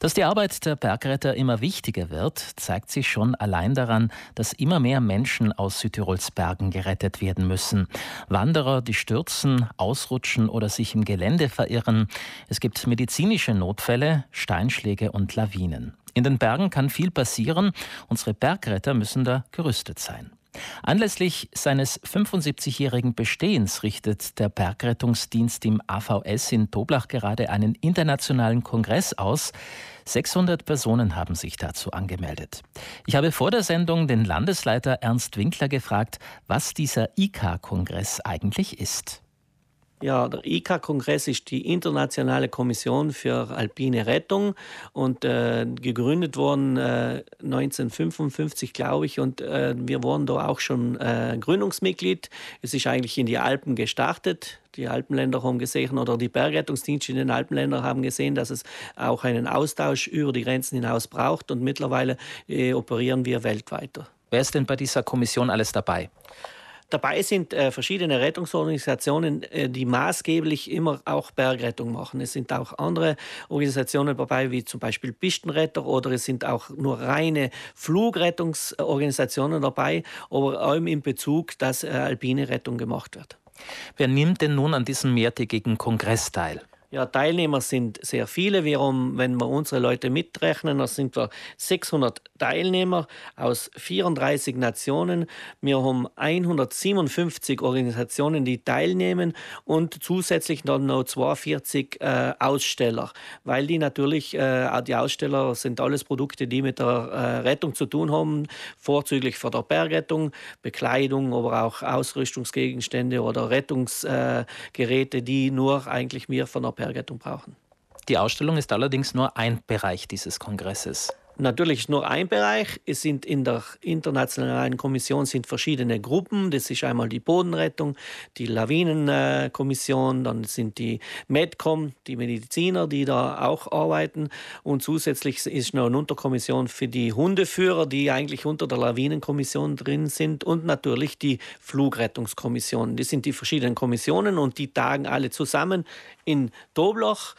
Dass die Arbeit der Bergretter immer wichtiger wird, zeigt sich schon allein daran, dass immer mehr Menschen aus Südtirols Bergen gerettet werden müssen. Wanderer, die stürzen, ausrutschen oder sich im Gelände verirren. Es gibt medizinische Notfälle, Steinschläge und Lawinen. In den Bergen kann viel passieren. Unsere Bergretter müssen da gerüstet sein. Anlässlich seines 75-jährigen Bestehens richtet der Bergrettungsdienst im AVS in Toblach gerade einen internationalen Kongress aus. 600 Personen haben sich dazu angemeldet. Ich habe vor der Sendung den Landesleiter Ernst Winkler gefragt, was dieser IK-Kongress eigentlich ist. Ja, der ICA-Kongress ist die Internationale Kommission für alpine Rettung und äh, gegründet worden äh, 1955, glaube ich. Und äh, wir wurden da auch schon äh, Gründungsmitglied. Es ist eigentlich in die Alpen gestartet. Die Alpenländer haben gesehen oder die Bergrettungsdienste in den Alpenländern haben gesehen, dass es auch einen Austausch über die Grenzen hinaus braucht. Und mittlerweile äh, operieren wir weltweit. Wer ist denn bei dieser Kommission alles dabei? Dabei sind äh, verschiedene Rettungsorganisationen, äh, die maßgeblich immer auch Bergrettung machen. Es sind auch andere Organisationen dabei, wie zum Beispiel Pistenretter oder es sind auch nur reine Flugrettungsorganisationen dabei, aber auch im Bezug, dass äh, alpine Rettung gemacht wird. Wer nimmt denn nun an diesem mehrtägigen Kongress teil? Ja, Teilnehmer sind sehr viele. Haben, wenn wir unsere Leute mitrechnen, da sind wir 600 Teilnehmer aus 34 Nationen. Wir haben 157 Organisationen, die teilnehmen und zusätzlich dann noch 42 äh, Aussteller, weil die natürlich, äh, die Aussteller sind alles Produkte, die mit der äh, Rettung zu tun haben, vorzüglich für der Bergrettung, Bekleidung, aber auch Ausrüstungsgegenstände oder Rettungsgeräte, die nur eigentlich wir von der Bergrettung brauchen. Die Ausstellung ist allerdings nur ein Bereich dieses Kongresses. Natürlich nur ein Bereich. Es sind in der internationalen Kommission sind verschiedene Gruppen. Das ist einmal die Bodenrettung, die Lawinenkommission, dann sind die Medcom, die Mediziner, die da auch arbeiten. Und zusätzlich ist noch eine Unterkommission für die Hundeführer, die eigentlich unter der Lawinenkommission drin sind. Und natürlich die Flugrettungskommission. Das sind die verschiedenen Kommissionen und die tagen alle zusammen in Dobloch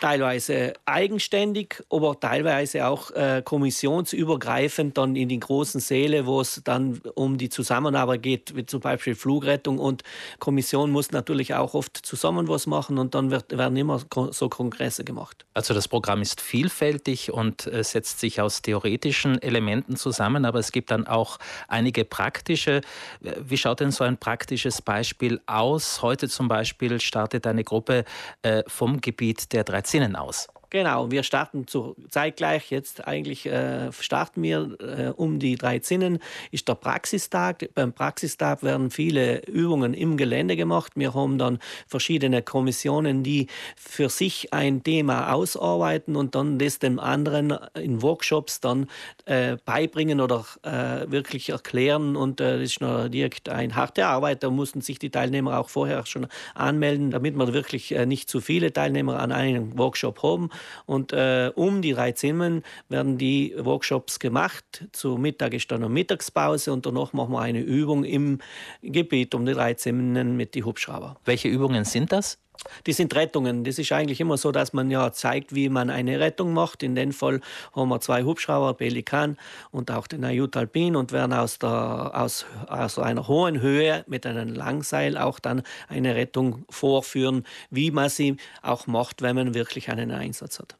teilweise eigenständig, aber teilweise auch äh, kommissionsübergreifend dann in die großen Säle, wo es dann um die Zusammenarbeit geht, wie zum Beispiel Flugrettung und Kommission muss natürlich auch oft zusammen was machen und dann wird, werden immer so Kongresse gemacht. Also das Programm ist vielfältig und äh, setzt sich aus theoretischen Elementen zusammen, aber es gibt dann auch einige praktische. Äh, wie schaut denn so ein praktisches Beispiel aus? Heute zum Beispiel startet eine Gruppe äh, vom Gebiet der 13 Jahrzehnten aus. Genau, wir starten zu, zeitgleich, jetzt eigentlich äh, starten wir äh, um die drei Zinnen, ist der Praxistag. Beim Praxistag werden viele Übungen im Gelände gemacht. Wir haben dann verschiedene Kommissionen, die für sich ein Thema ausarbeiten und dann das dem anderen in Workshops dann äh, beibringen oder äh, wirklich erklären. Und äh, das ist noch direkt eine harte Arbeit. Da mussten sich die Teilnehmer auch vorher schon anmelden, damit wir wirklich äh, nicht zu viele Teilnehmer an einem Workshop haben. Und äh, um die drei Zimmern werden die Workshops gemacht. Zu Mittag ist dann eine Mittagspause und danach machen wir eine Übung im Gebiet um die drei Zimmern mit den Hubschrauber. Welche Übungen sind das? Die sind Rettungen. Das ist eigentlich immer so, dass man ja zeigt, wie man eine Rettung macht. In dem Fall haben wir zwei Hubschrauber, Pelikan und auch den Ayut Alpin und werden aus, der, aus, aus einer hohen Höhe mit einem Langseil auch dann eine Rettung vorführen, wie man sie auch macht, wenn man wirklich einen Einsatz hat.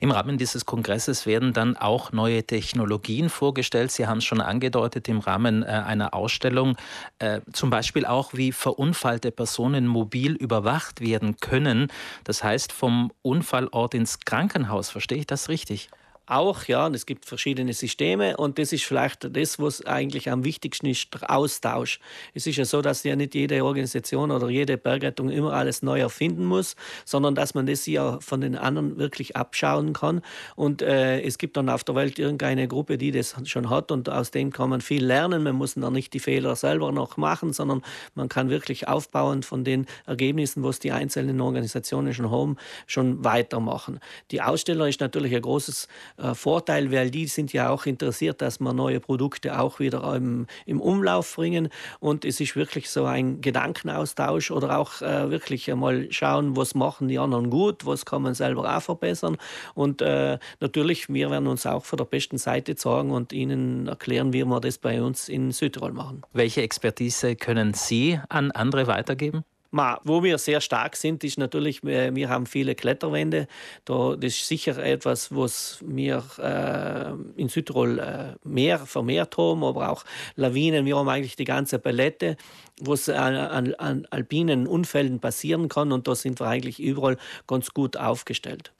Im Rahmen dieses Kongresses werden dann auch neue Technologien vorgestellt. Sie haben es schon angedeutet im Rahmen äh, einer Ausstellung, äh, zum Beispiel auch, wie verunfallte Personen mobil überwacht werden können. Das heißt, vom Unfallort ins Krankenhaus. Verstehe ich das richtig? Auch, ja, und es gibt verschiedene Systeme und das ist vielleicht das, was eigentlich am wichtigsten ist, der Austausch. Es ist ja so, dass ja nicht jede Organisation oder jede Bergrettung immer alles neu erfinden muss, sondern dass man das ja von den anderen wirklich abschauen kann und äh, es gibt dann auf der Welt irgendeine Gruppe, die das schon hat und aus dem kann man viel lernen. Man muss dann nicht die Fehler selber noch machen, sondern man kann wirklich aufbauend von den Ergebnissen, was die einzelnen Organisationen schon haben, schon weitermachen. Die Aussteller ist natürlich ein großes Vorteil, weil die sind ja auch interessiert, dass wir neue Produkte auch wieder im, im Umlauf bringen. Und es ist wirklich so ein Gedankenaustausch oder auch äh, wirklich einmal schauen, was machen die anderen gut, was kann man selber auch verbessern. Und äh, natürlich, wir werden uns auch von der besten Seite zeigen und Ihnen erklären, wie wir das bei uns in Südtirol machen. Welche Expertise können Sie an andere weitergeben? Ma, wo wir sehr stark sind, ist natürlich, äh, wir haben viele Kletterwände. Da, das ist sicher etwas, was wir äh, in Südtirol äh, mehr vermehrt haben, aber auch Lawinen. Wir haben eigentlich die ganze Palette, was an, an, an alpinen Unfällen passieren kann. Und da sind wir eigentlich überall ganz gut aufgestellt.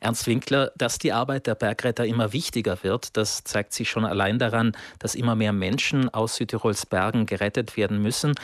Ernst Winkler, dass die Arbeit der Bergretter immer wichtiger wird, das zeigt sich schon allein daran, dass immer mehr Menschen aus Südtirols Bergen gerettet werden müssen.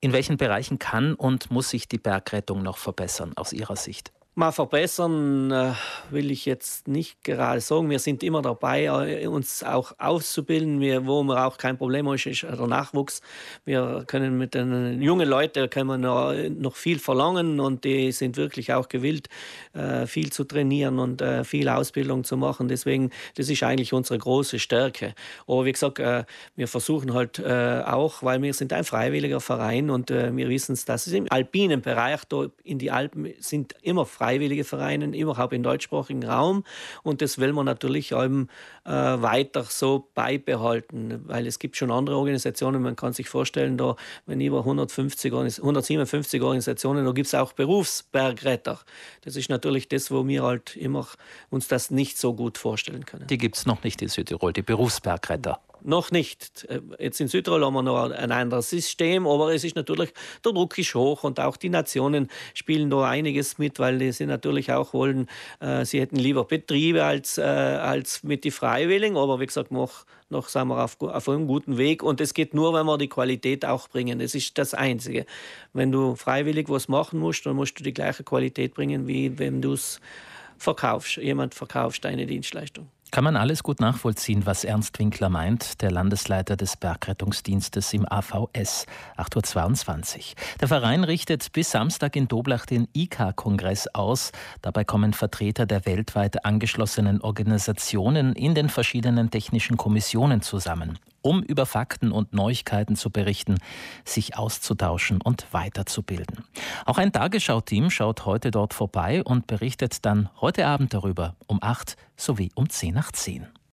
In welchen Bereichen kann und muss sich die Bergrettung noch verbessern aus Ihrer Sicht? Mal verbessern äh, will ich jetzt nicht gerade sagen. Wir sind immer dabei, äh, uns auch auszubilden. Wir, wo wir auch kein Problem haben, ist der Nachwuchs. Wir können mit den jungen Leuten können wir noch, noch viel verlangen und die sind wirklich auch gewillt, äh, viel zu trainieren und viel Ausbildung zu machen. Deswegen, das ist eigentlich unsere große Stärke. Aber wie gesagt, wir versuchen halt auch, weil wir sind ein freiwilliger Verein und wir wissen es, dass es im alpinen Bereich, in die Alpen sind immer frei freiwillige Vereine, überhaupt im deutschsprachigen Raum. Und das will man natürlich eben äh, weiter so beibehalten, weil es gibt schon andere Organisationen, man kann sich vorstellen, da, wenn über 150, 157 Organisationen, da gibt es auch Berufsbergretter. Das ist natürlich das, wo wir halt immer uns das nicht so gut vorstellen können. Die gibt es noch nicht in Südtirol, die Berufsbergretter noch nicht. Äh, jetzt in Südtirol haben wir noch ein anderes System, aber es ist natürlich, der Druck ist hoch und auch die Nationen spielen da einiges mit, weil sie natürlich auch wollen, äh, sie hätten lieber Betriebe als, äh, als mit den Freiwilligen, aber wie gesagt, noch, noch sind wir auf, auf einem guten Weg und es geht nur, wenn wir die Qualität auch bringen. Das ist das Einzige. Wenn du freiwillig was machen musst, dann musst du die gleiche Qualität bringen, wie wenn du es verkaufst. Jemand verkaufst deine Dienstleistung. Kann man alles gut nachvollziehen, was Ernst Winkler meint, der Landesleiter des Bergrettungsdienstes im AVS, 8.22 Uhr. Der Verein richtet bis Samstag in Doblach den IK-Kongress aus. Dabei kommen Vertreter der weltweit angeschlossenen Organisationen in den verschiedenen technischen Kommissionen zusammen, um über Fakten und Neuigkeiten zu berichten, sich auszutauschen und weiterzubilden. Auch ein Tagesschau-Team schaut heute dort vorbei und berichtet dann heute Abend darüber um 8 sowie um 10 nach 10.